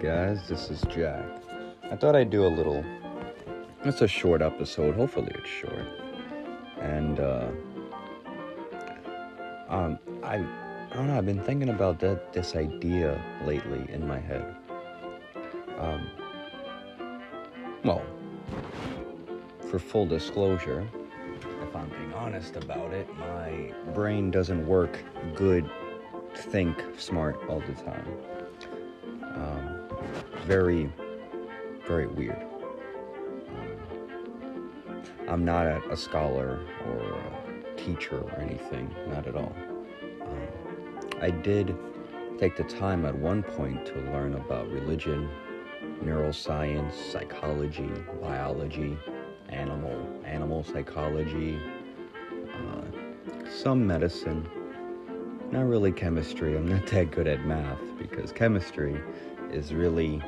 guys, this is Jack. I thought I'd do a little. It's a short episode. Hopefully, it's short. And uh, um, I, I don't know. I've been thinking about that this idea lately in my head. Um, well, for full disclosure, if I'm being honest about it, my brain doesn't work good, think smart all the time. Very, very weird. Um, I'm not a, a, scholar or a teacher or anything, not at all. Um, I did take the time at one point to learn about religion, neuroscience, psychology, biology, animal, animal psychology, uh, some medicine. Not really chemistry. I'm not that good at math because chemistry is really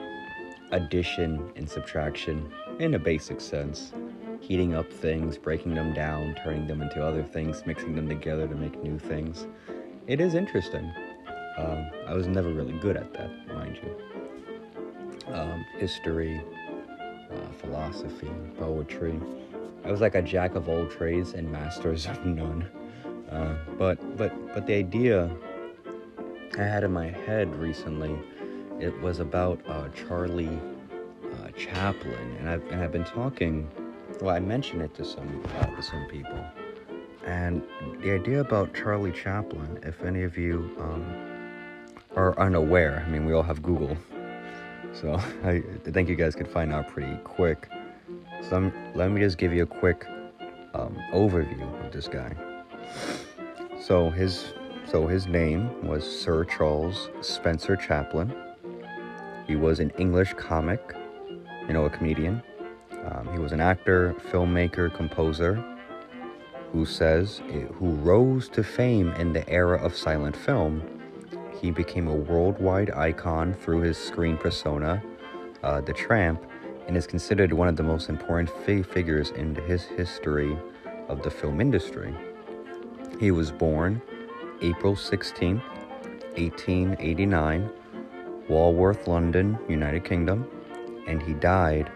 addition and subtraction in a basic sense. Heating up things, breaking them down, turning them into other things, mixing them together to make new things. It is interesting. Um, I was never really good at that, mind you. Um, history, uh, philosophy, poetry. I was like a jack of all trades and masters of none. Uh, but but but the idea I had in my head recently it was about uh, Charlie uh, Chaplin, and I've and I've been talking. Well, I mentioned it to some uh, to some people, and the idea about Charlie Chaplin. If any of you um, are unaware, I mean, we all have Google, so I think you guys could find out pretty quick. So I'm, let me just give you a quick um, overview of this guy. So his so his name was Sir Charles Spencer Chaplin. He was an English comic, you know, a comedian. Um, he was an actor, filmmaker, composer who says, who rose to fame in the era of silent film. He became a worldwide icon through his screen persona, uh, The Tramp, and is considered one of the most important figures in his history of the film industry. He was born April 16, 1889 Walworth, London, United Kingdom, and he died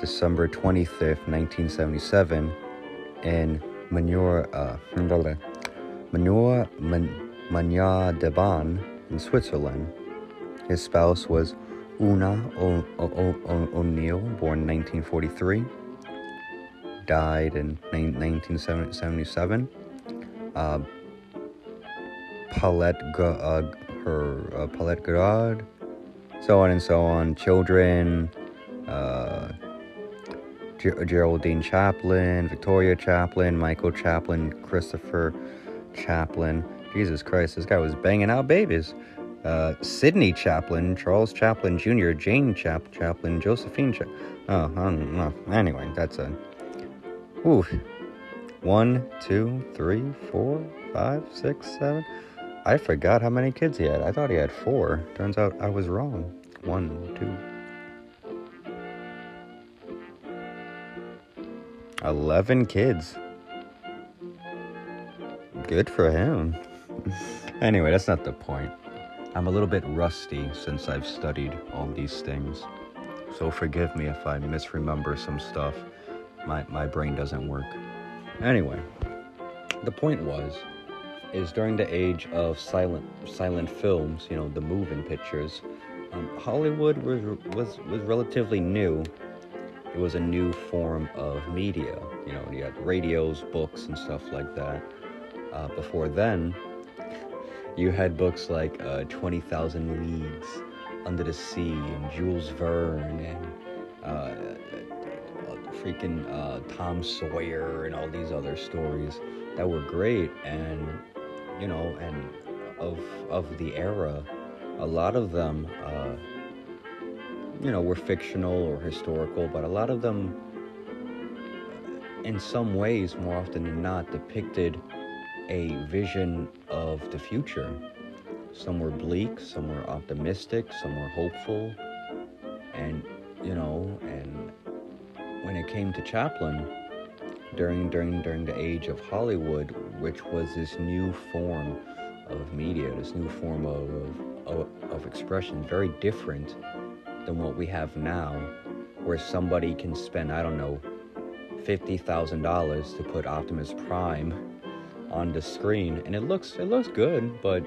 December 25th, 1977, in Manure, uh, Manure Man, de Ban in Switzerland. His spouse was Oona O'Neill, born 1943, died in 1977. Uh, Paulette uh, her uh, Paulette Goddard, so on and so on. Children, uh, G- Geraldine Chaplin, Victoria Chaplin, Michael Chaplin, Christopher Chaplin. Jesus Christ, this guy was banging out babies. Uh, Sidney Chaplin, Charles Chaplin Jr., Jane Chap- Chaplin, Josephine Chaplin. Oh, I don't know. Anyway, that's a. Ooh. One, two, three, four, five, six, seven. I forgot how many kids he had. I thought he had four. Turns out I was wrong. One, two. Eleven kids. Good for him. anyway, that's not the point. I'm a little bit rusty since I've studied all these things. So forgive me if I misremember some stuff. My, my brain doesn't work. Anyway, the point was is during the age of silent silent films, you know, the moving pictures. Um, Hollywood was was was relatively new. It was a new form of media. You know, you had radios, books, and stuff like that. Uh, before then, you had books like uh, Twenty Thousand Leagues Under the Sea and Jules Verne and uh, freaking uh, Tom Sawyer and all these other stories that were great and you know, and of of the era, a lot of them, uh, you know, were fictional or historical, but a lot of them, in some ways, more often than not, depicted a vision of the future. Some were bleak, some were optimistic, some were hopeful, and you know, and when it came to Chaplin during during during the age of Hollywood, which was this new form of media, this new form of of, of expression, very different than what we have now, where somebody can spend, I don't know, $50,000 to put Optimus Prime on the screen and it looks it looks good, but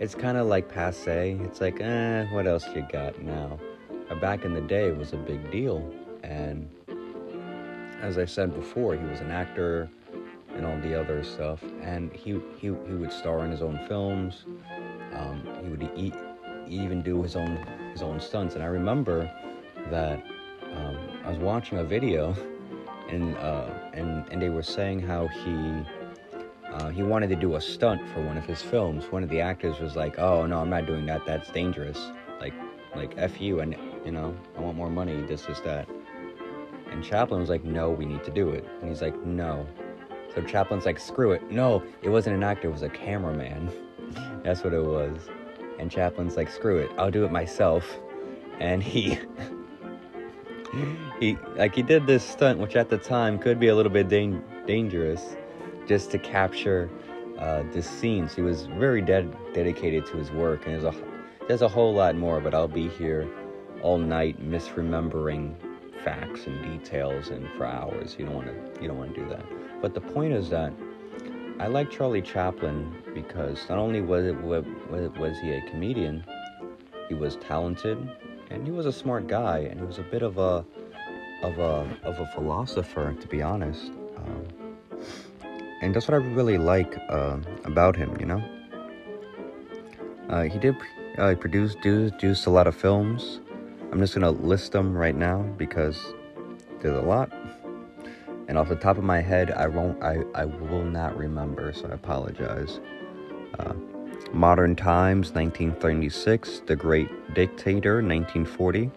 it's kind of like passe. It's like, eh, what else you got now? Back in the day, it was a big deal. And as I said before, he was an actor and all the other stuff. And he, he, he would star in his own films. Um, he would eat, even do his own his own stunts. And I remember that um, I was watching a video, and uh, and and they were saying how he uh, he wanted to do a stunt for one of his films. One of the actors was like, "Oh no, I'm not doing that. That's dangerous. Like, like f you, and you know, I want more money. This is that." And Chaplin was like, "No, we need to do it." And he's like, "No." So Chaplin's like, "Screw it. No, it wasn't an actor. It was a cameraman. That's what it was." And Chaplin's like, "Screw it. I'll do it myself." And he. he like he did this stunt which at the time could be a little bit dang- dangerous just to capture uh, scene. So He was very ded- dedicated to his work, and there's a there's a whole lot more. But I'll be here all night misremembering facts and details, and for hours. You don't want to you don't want to do that. But the point is that I like Charlie Chaplin because not only was it was he a comedian, he was talented, and he was a smart guy, and he was a bit of a of a of a philosopher, to be honest. Um, and that's what I really like uh, about him. You know, uh, he did uh, produce do produce a lot of films. I'm just gonna list them right now because there's a lot, and off the top of my head, I won't. I I will not remember, so I apologize. Uh, Modern Times, 1936. The Great Dictator, 1940.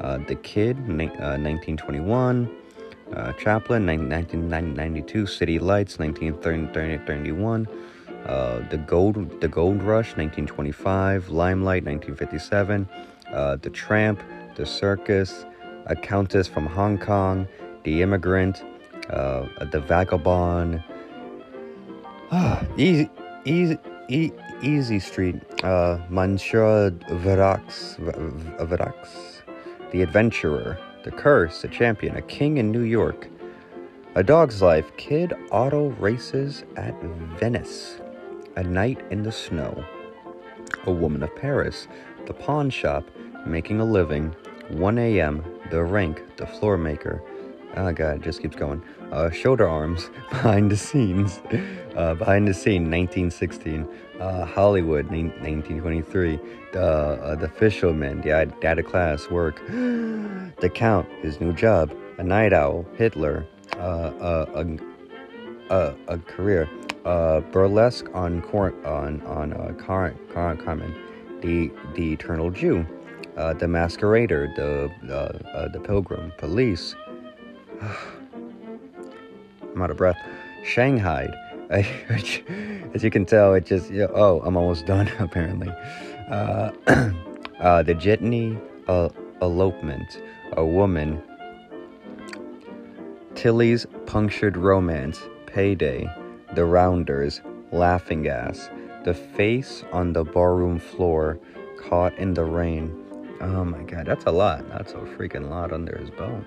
Uh, the Kid, 1921. Uh, uh, Chaplin, 1992, City Lights, 1931, uh, The Gold, The Gold Rush, 1925, Limelight, 1957, uh, The Tramp, The Circus, A Countess from Hong Kong, The Immigrant, uh, The Vagabond, easy, easy, e- easy Street, uh, Virax, Virax, The Adventurer, the Curse, The champion, a king in New York. A Dog's Life, Kid Auto Races at Venice. A Night in the Snow. A Woman of Paris, The Pawn Shop, Making a Living. 1 a.m., The rank, The Floor Maker. Oh god, it just keeps going. Uh, shoulder Arms, Behind the Scenes. Uh, behind the Scene, 1916. Uh, Hollywood, 1923. The, uh, the Fisherman, the Data Class, Work. the Count, His New Job. A Night Owl, Hitler. Uh, a, a, a, Career. Uh, burlesque on cor- on on uh, Car- Car- Carmen. The the Eternal Jew. Uh, the Masquerader. The uh, uh, the Pilgrim. Police. I'm out of breath. Shanghai. as you can tell, it just, you know, oh, I'm almost done, apparently. Uh, uh, the Jitney uh, elopement, a woman, Tilly's punctured romance, payday, the rounders, laughing gas, the face on the barroom floor, caught in the rain. Oh my god, that's a lot. That's a freaking lot under his belt.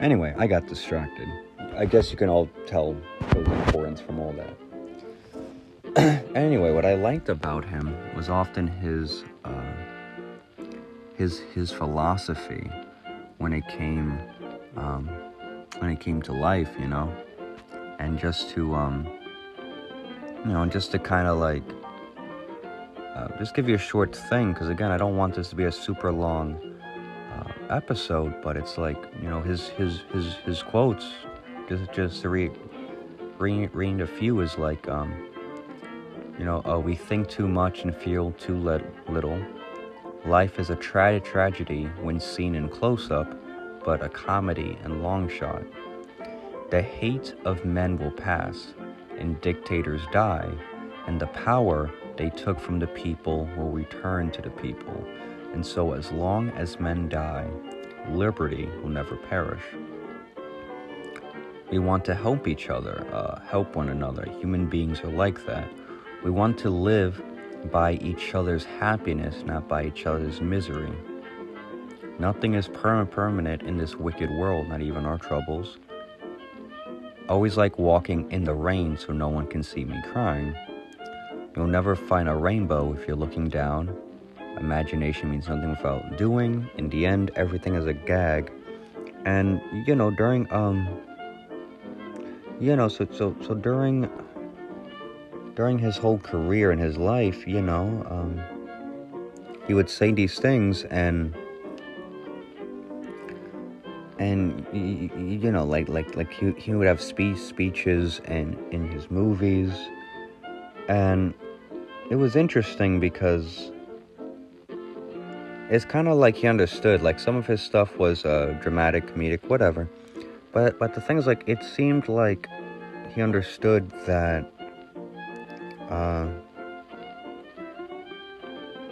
Anyway, I got distracted. I guess you can all tell the importance from all that. anyway, what I liked about him was often his uh, his his philosophy when it came um, when it came to life, you know, and just to um, you know, just to kind of like uh, just give you a short thing, because again, I don't want this to be a super long uh, episode, but it's like you know his his his his quotes just just to read read, read a few is like um you know uh, we think too much and feel too little. Life is a tra- tragedy when seen in close up but a comedy in long shot. The hate of men will pass and dictators die and the power they took from the people will return to the people and so as long as men die liberty will never perish we want to help each other, uh, help one another. Human beings are like that. We want to live by each other's happiness, not by each other's misery. Nothing is perma- permanent in this wicked world, not even our troubles. Always like walking in the rain so no one can see me crying. You'll never find a rainbow if you're looking down. Imagination means nothing without doing. In the end, everything is a gag. And you know, during um you know, so so so during during his whole career and his life, you know, um he would say these things and and you know like like like he, he would have speech speeches and in his movies and it was interesting because it's kind of like he understood like some of his stuff was uh, dramatic comedic whatever but but the thing is like it seemed like he understood that uh,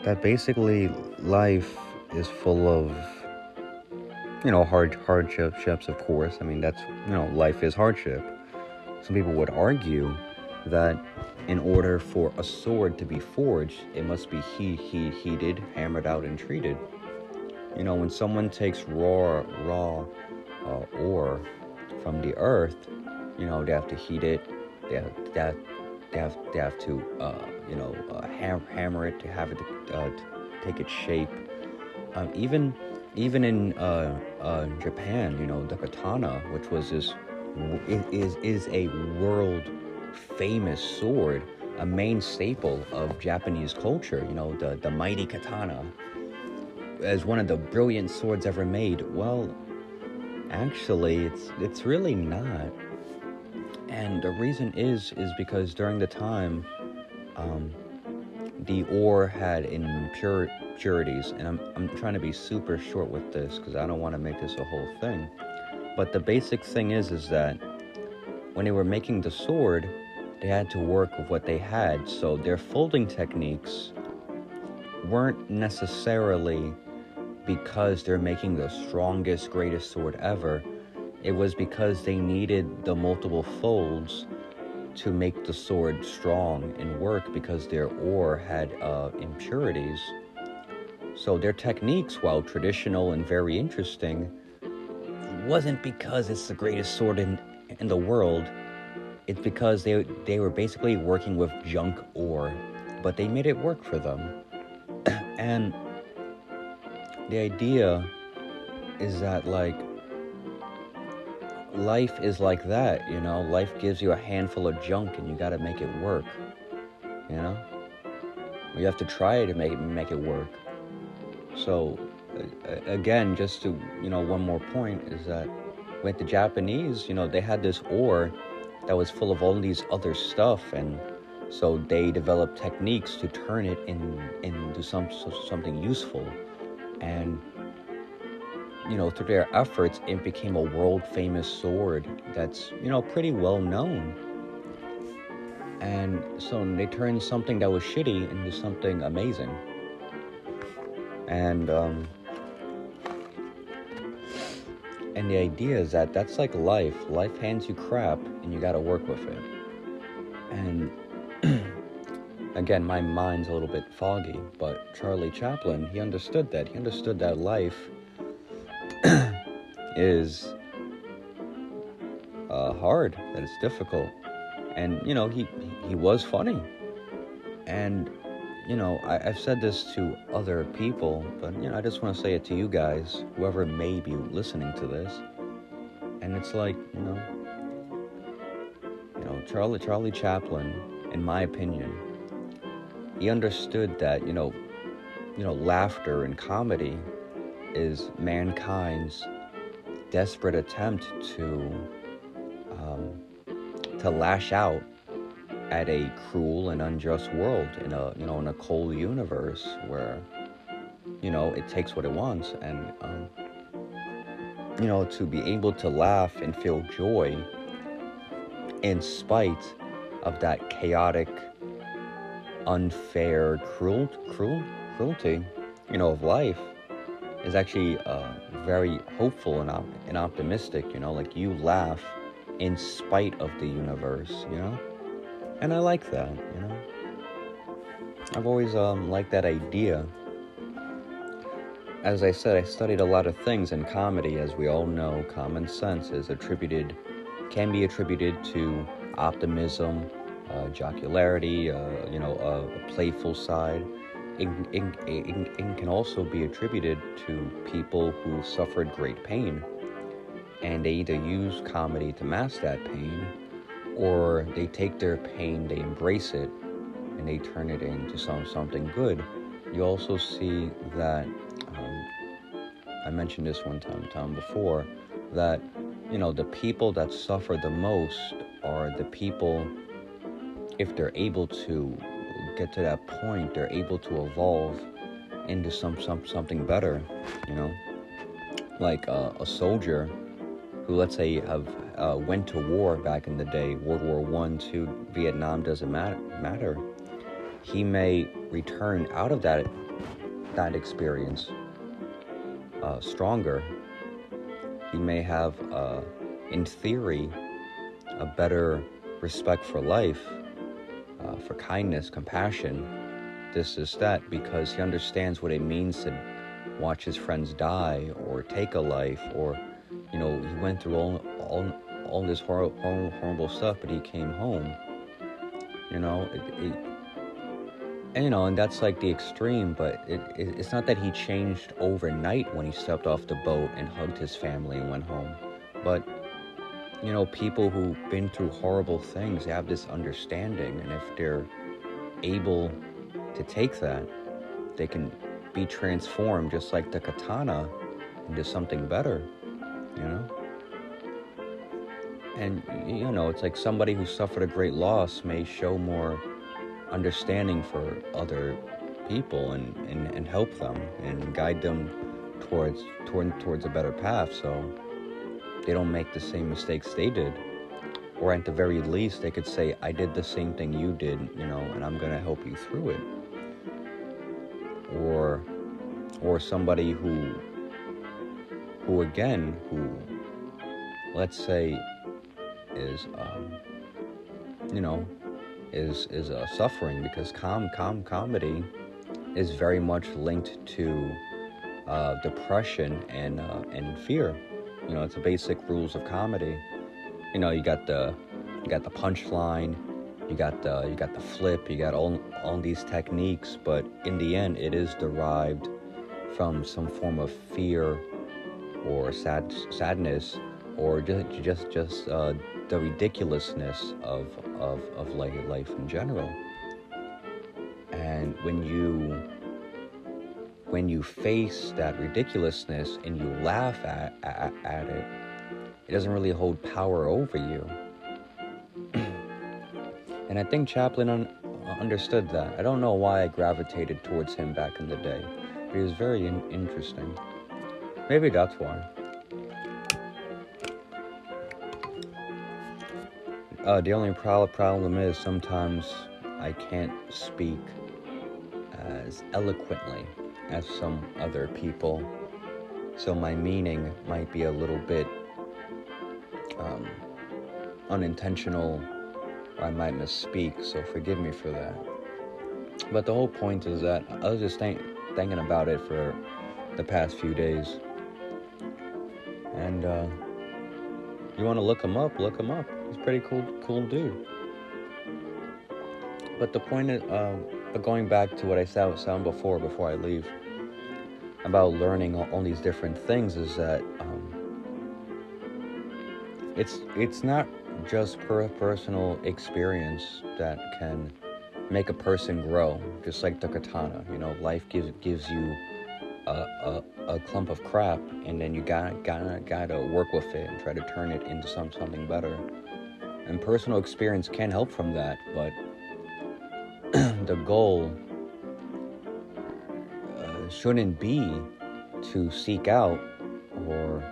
that basically life is full of you know, hard hardships, of course. I mean, that's you know, life is hardship. Some people would argue that in order for a sword to be forged, it must be he, he, heated, hammered out, and treated. You know, when someone takes raw, raw uh, ore from the earth, you know, they have to heat it. They have, they have, they have, they have to, uh, you know, uh, ham- hammer it to have it to, uh, take its shape. Um, even even in uh, uh, Japan, you know, the katana, which was this, is is a world famous sword, a main staple of Japanese culture. You know, the the mighty katana, as one of the brilliant swords ever made. Well, actually, it's it's really not, and the reason is is because during the time, um, the ore had impurities, and I'm, I'm trying to be super short with this because I don't want to make this a whole thing. But the basic thing is, is that when they were making the sword, they had to work with what they had. So their folding techniques weren't necessarily because they're making the strongest, greatest sword ever. It was because they needed the multiple folds to make the sword strong and work because their ore had uh, impurities so their techniques, while traditional and very interesting, wasn't because it's the greatest sword in, in the world. It's because they they were basically working with junk ore, but they made it work for them. and the idea is that like life is like that, you know. Life gives you a handful of junk and you got to make it work. You know? You have to try to make make it work. So, again, just to, you know, one more point is that with the Japanese, you know, they had this ore that was full of all these other stuff and so they developed techniques to turn it in into some something useful. And you know through their efforts it became a world famous sword that's you know pretty well known. And so they turned something that was shitty into something amazing. And um, and the idea is that that's like life. Life hands you crap and you got to work with it. And again my mind's a little bit foggy but charlie chaplin he understood that. He understood that life is uh, hard that it's difficult. And you know he he was funny. And you know, I, have said this to other people, but you know, I just want to say it to you guys, whoever may be listening to this. And it's like, you know, you know, Charlie Charlie Chaplin, in my opinion, he understood that, you know, you know, laughter and comedy is mankind's desperate attempt to um, to lash out at a cruel and unjust world in a you know in a cold universe where you know it takes what it wants. And um, you know to be able to laugh and feel joy in spite of that chaotic unfair cruel cruel cruelty you know of life is actually uh, very hopeful and, op- and optimistic you know like you laugh in spite of the universe you know and I like that, you know. I've always um, liked that idea. As I said, I studied a lot of things in comedy. As we all know, common sense is attributed, can be attributed to optimism, uh, jocularity, uh, you know, a, a, playful side. It, it, it, it can also be attributed to people who suffered great pain and they either use comedy to mask that pain or they take their pain, they embrace it, and they turn it into some something good. You also see that um, I mentioned this one time, time before that you know the people that suffer the most are the people if they're able to get to that point, they're able to evolve into some, some something better. You know, like uh, a soldier who, let's say, have uh, went to war back in the day, World War One, Two, Vietnam doesn't matter. Matter. He may return out of that that experience uh, stronger. He may have, uh, in theory, a better respect for life uh, for kindness, compassion, this is that, because he understands what it means to watch his friends die or take a life, or you know, he went through all all, all this horrible, horrible stuff, but he came home. You know, it, it, and you know, and that's like the extreme, but it, it, it's not that he changed overnight when he stepped off the boat and hugged his family and went home, but you know, people who've been through horrible things have this understanding, and if they're able to take that, they can be transformed just like the katana into something better, you know? And, you know, it's like somebody who suffered a great loss may show more understanding for other people and, and, and help them and guide them towards toward, towards a better path. So they don't make the same mistakes they did. Or at the very least, they could say, I did the same thing you did, you know, and I'm going to help you through it. Or, or somebody who, who again, who, let's say, is, um, you know, is is uh, suffering because com com comedy is very much linked to uh, depression and uh, and fear. You know, it's the basic rules of comedy. You know, you got the you got the punchline, you got the you got the flip, you got all all these techniques, but in the end, it is derived from some form of fear or sad sadness or just just just uh, the ridiculousness of of of life, in general. And when you when you face that ridiculousness and you laugh at, at, at it, it doesn't really hold power over you. and I think Chaplin un- understood that. I don't know why I gravitated towards him back in the day, but he was very in- interesting. Maybe that's why. Uh, the only pro- problem is sometimes I can't speak as eloquently as some other people. So my meaning might be a little bit um, unintentional, or I might misspeak, so forgive me for that. But the whole point is that I was just think, thinking about it for the past few days. And uh, you want to look him up, look him up. He's pretty cool, cool dude. But the point is, uh, going back to what I said, sound before, before I leave, about learning all, these different things is that um, it's it's not just per personal experience that can make a person grow. Just like the katana, you know, life gives gives you a, a, a clump of crap, and then you gotta gotta gotta work with it and try to turn it into some something better. And personal experience can help from that, but the goal shouldn't be to seek out or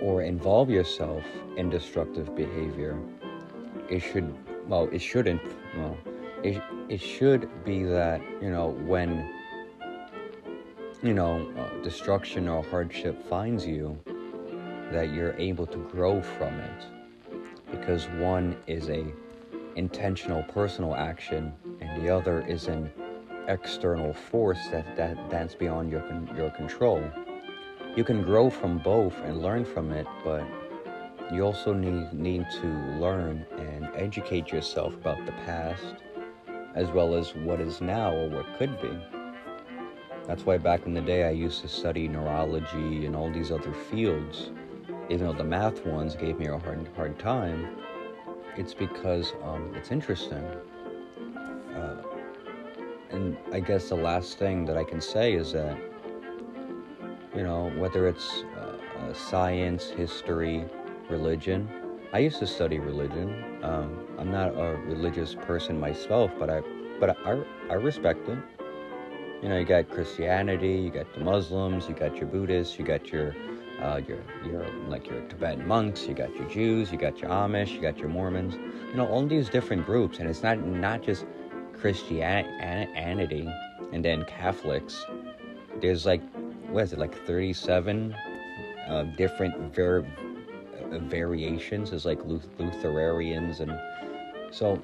or involve yourself in destructive behavior. It should well, it shouldn't well, it it should be that you know when you know uh, destruction or hardship finds you that you're able to grow from it because one is a intentional personal action and the other is an external force that, that that's beyond your your control. You can grow from both and learn from it, but you also need need to learn and educate yourself about the past as well as what is now or what could be. That's why back in the day I used to study neurology and all these other fields. Even though the math ones gave me a hard, hard time, it's because um, it's interesting. Uh, and I guess the last thing that I can say is that, you know, whether it's uh, science, history, religion, I used to study religion. Um, I'm not a religious person myself, but I, but I, I respect it. You know, you got Christianity, you got the Muslims, you got your Buddhists, you got your, uh, your, your like your Tibetan monks, you got your Jews, you got your Amish, you got your Mormons. You know, all these different groups, and it's not not just Christianity and then Catholics. There's like, what is it, like 37 uh, different ver- uh, variations. There's like Lutherans, and so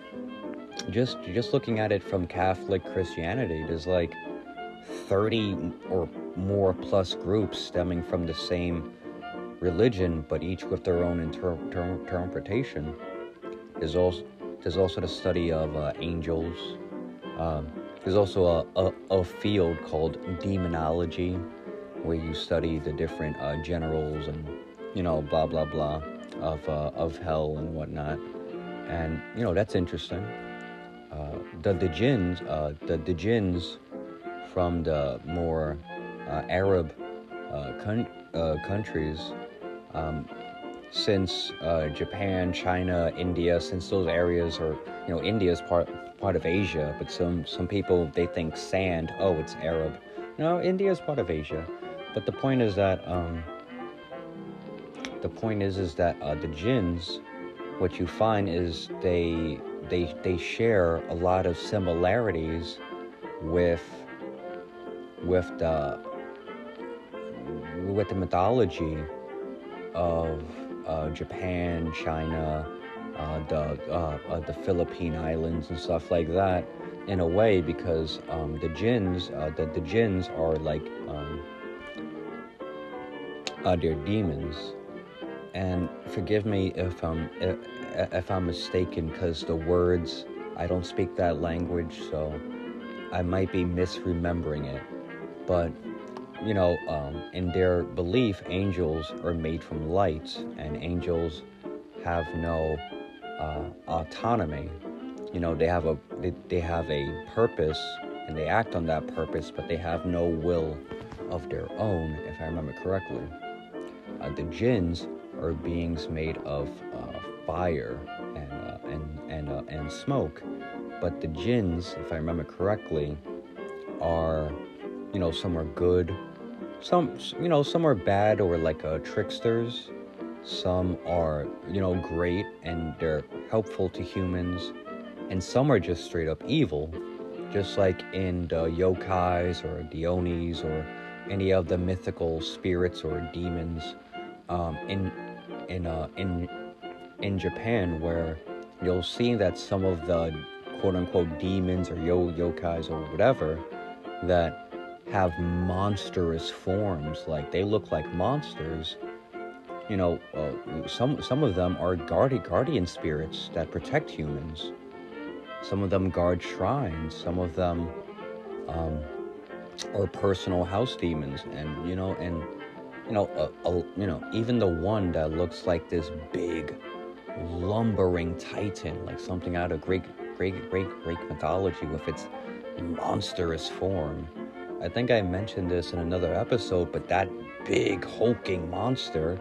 just just looking at it from Catholic Christianity, there's like 30 or more plus groups stemming from the same religion, but each with their own inter- inter- interpretation. There's also there's also the study of uh, angels. Um, there's also a, a, a, field called demonology, where you study the different uh, generals and you know blah blah blah of uh, of hell and whatnot. And you know that's interesting. Uh, the the jinns, uh, the the jinns from the more Arab uh, con- uh, countries, um, since uh, Japan, China, India, since those areas are, you know, India is part part of Asia, but some some people they think sand, oh, it's Arab. No, India is part of Asia, but the point is that um, the point is is that uh, the jinns, what you find is they they they share a lot of similarities with with the with the mythology of uh, Japan, China, uh, the uh, uh, the Philippine Islands and stuff like that, in a way because um, the jinns, uh, the the jinns are like um, uh, they're demons, and forgive me if I'm if, if I'm mistaken because the words I don't speak that language, so I might be misremembering it. But you know, um, in their belief, angels are made from light, and angels have no uh, autonomy. You know, they have a they, they have a purpose, and they act on that purpose, but they have no will of their own, if I remember correctly. Uh, the jinns are beings made of uh, fire and uh, and and uh, and smoke, but the jinns, if I remember correctly, are you know, some are good, some, you know, some are bad or like uh, tricksters. Some are, you know, great and they're helpful to humans, and some are just straight up evil, just like in the yokais or the onis or any of the mythical spirits or demons um, in in uh, in in Japan, where you'll see that some of the quote unquote demons or yo yokais or whatever that have monstrous forms. Like they look like monsters. You know, uh, some some of them are guardian guardian spirits that protect humans. Some of them guard shrines. Some of them um, are personal house demons, and you know, and you know, a, a, you know, even the one that looks like this big, lumbering titan, like something out of Greek, Greek, Greek, Greek mythology, with its monstrous form I think I mentioned this in another episode, but that big hulking monster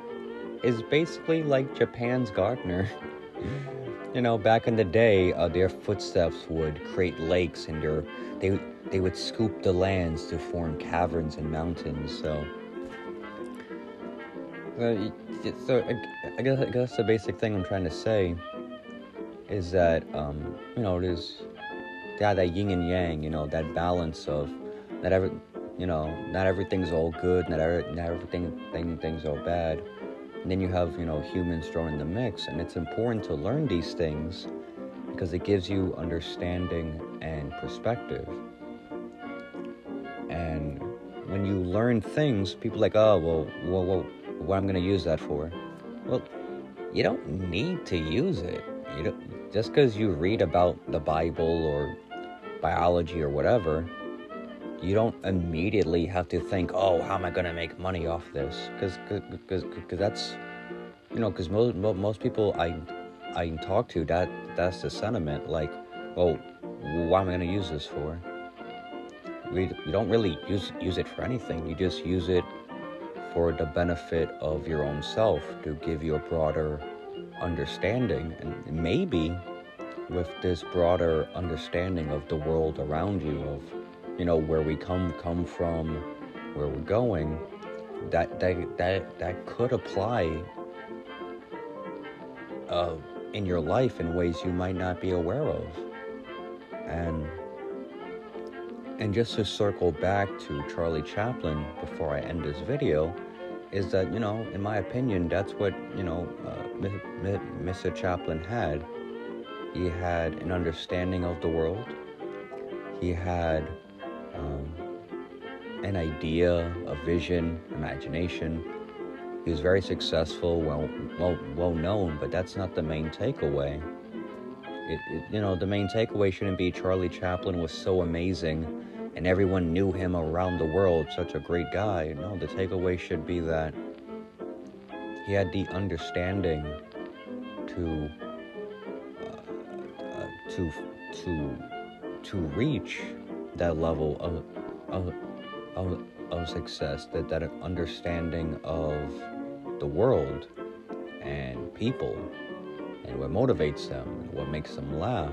is basically like Japan's gardener. you know, back in the day, uh, their footsteps would create lakes, and their, they they would scoop the lands to form caverns and mountains. So, uh, so I, I, guess I guess the basic thing I'm trying to say is that um, you know there's yeah that yin and yang, you know that balance of not every you know not everything's all good not, every, not everything thing, things are bad and then you have you know humans thrown in the mix and it's important to learn these things because it gives you understanding and perspective. And when you learn things, people like, oh, well, well, well what I'm going to use that for? Well, you don't need to use it. You don't, just because you read about the Bible or biology or whatever, you don't immediately have to think, oh, how am I going to make money off this? Because because because that's, you know, because most, most people I I talk to, that that's the sentiment. Like, oh, what am I going to use this for? We, we don't really use use it for anything. You just use it for the benefit of your own self to give you a broader understanding and maybe with this broader understanding of the world around you of you know where we come come from where we're going that that that, that could apply uh, in your life in ways you might not be aware of and and just to circle back to Charlie Chaplin before I end this video, is that, you know, in my opinion, that's what, you know, uh, Mr. Chaplin had. He had an understanding of the world, he had an idea, a vision, imagination. He was very successful, well, well, well known, but that's not the main takeaway. It, it, you know, the main takeaway shouldn't be Charlie Chaplin was so amazing and everyone knew him around the world, such a great guy. No, the takeaway should be that he had the understanding to uh, uh, to to to reach that level of of of, of success, that that understanding of the world and people and what motivates them and what makes them laugh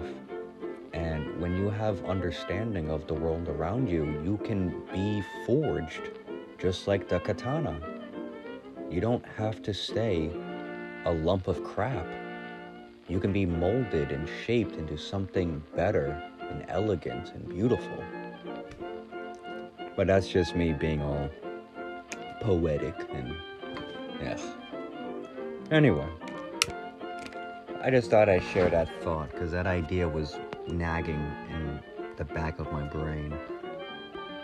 and when you have understanding of the world around you, you can be forged just like the katana. You don't have to stay a lump of crap. You can be molded and shaped into something better and elegant and beautiful. But that's just me being all poetic and yes. Anyway, I just thought I'd share that thought because that idea was nagging in the back of my brain.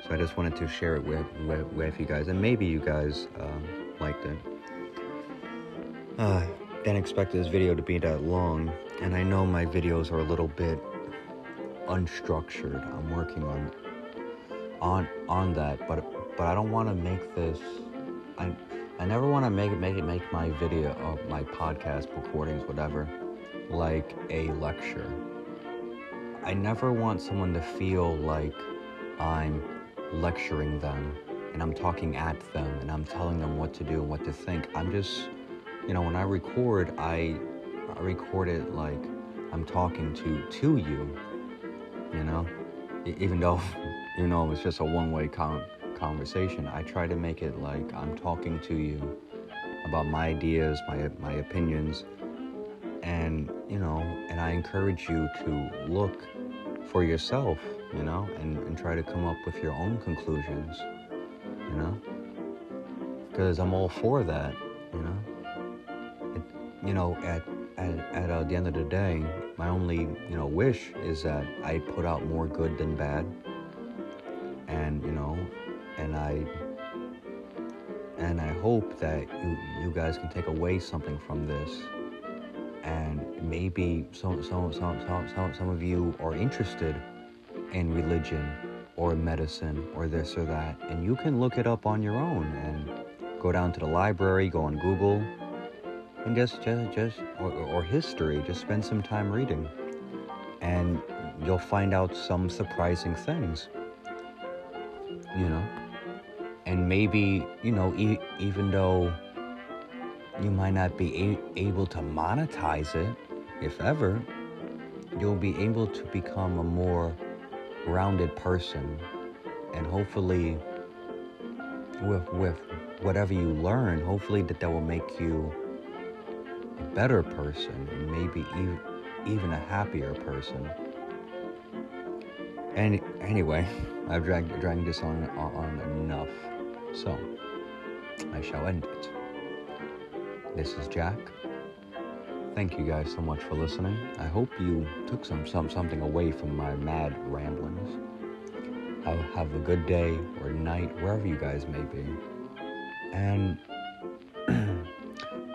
So I just wanted to share it with, with, with you guys, and maybe you guys um, liked it. Uh, didn't expect this video to be that long, and I know my videos are a little bit unstructured. I'm working on on on that, but but I don't want to make this. I I never want to make it make it make my video, uh, my podcast recordings, whatever, like a lecture. I never want someone to feel like I'm lecturing them and I'm talking at them and I'm telling them what to do and what to think. I'm just, you know, when I record, I, I record it like I'm talking to to you, you know, even though, you know, it's just a one-way con- conversation. I try to make it like I'm talking to you about my ideas, my my opinions, and you know, and I encourage you to look for yourself, you know, and, and try to come up with your own conclusions, you know? Because I'm all for that, you know? It, you know, at, at, at uh, the end of the day, my only, you know, wish is that I put out more good than bad. And, you know, and I and I hope that you you guys can take away something from this and maybe some, some, some, some, some some of you are interested in religion or medicine or this or that, and you can look it up on your own and go down to the library, go on Google, and just, just, just, or, or history, just spend some time reading, and you'll find out some surprising things, you know, and maybe, you know, e- even though you might not be a- able to monetize it, if ever. You'll be able to become a more rounded person, and hopefully, with with whatever you learn, hopefully that that will make you better person, and maybe even even a happier person. And anyway, I've dragged dragged this on on enough, so I shall end it. This is Jack. thank you guys so much for listening. I hope you took some, some something away from my mad ramblings. Have, have a good day or night, wherever you guys may be. And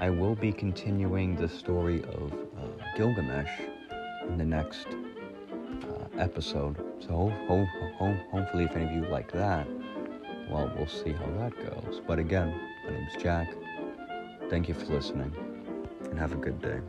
I will be continuing the story of uh, Gilgamesh in the next uh, episode. So ho- ho- ho- hopefully, if any of you like that, well, we'll see how that goes. But again, my name's Jack. Thank you for listening, and have a good day.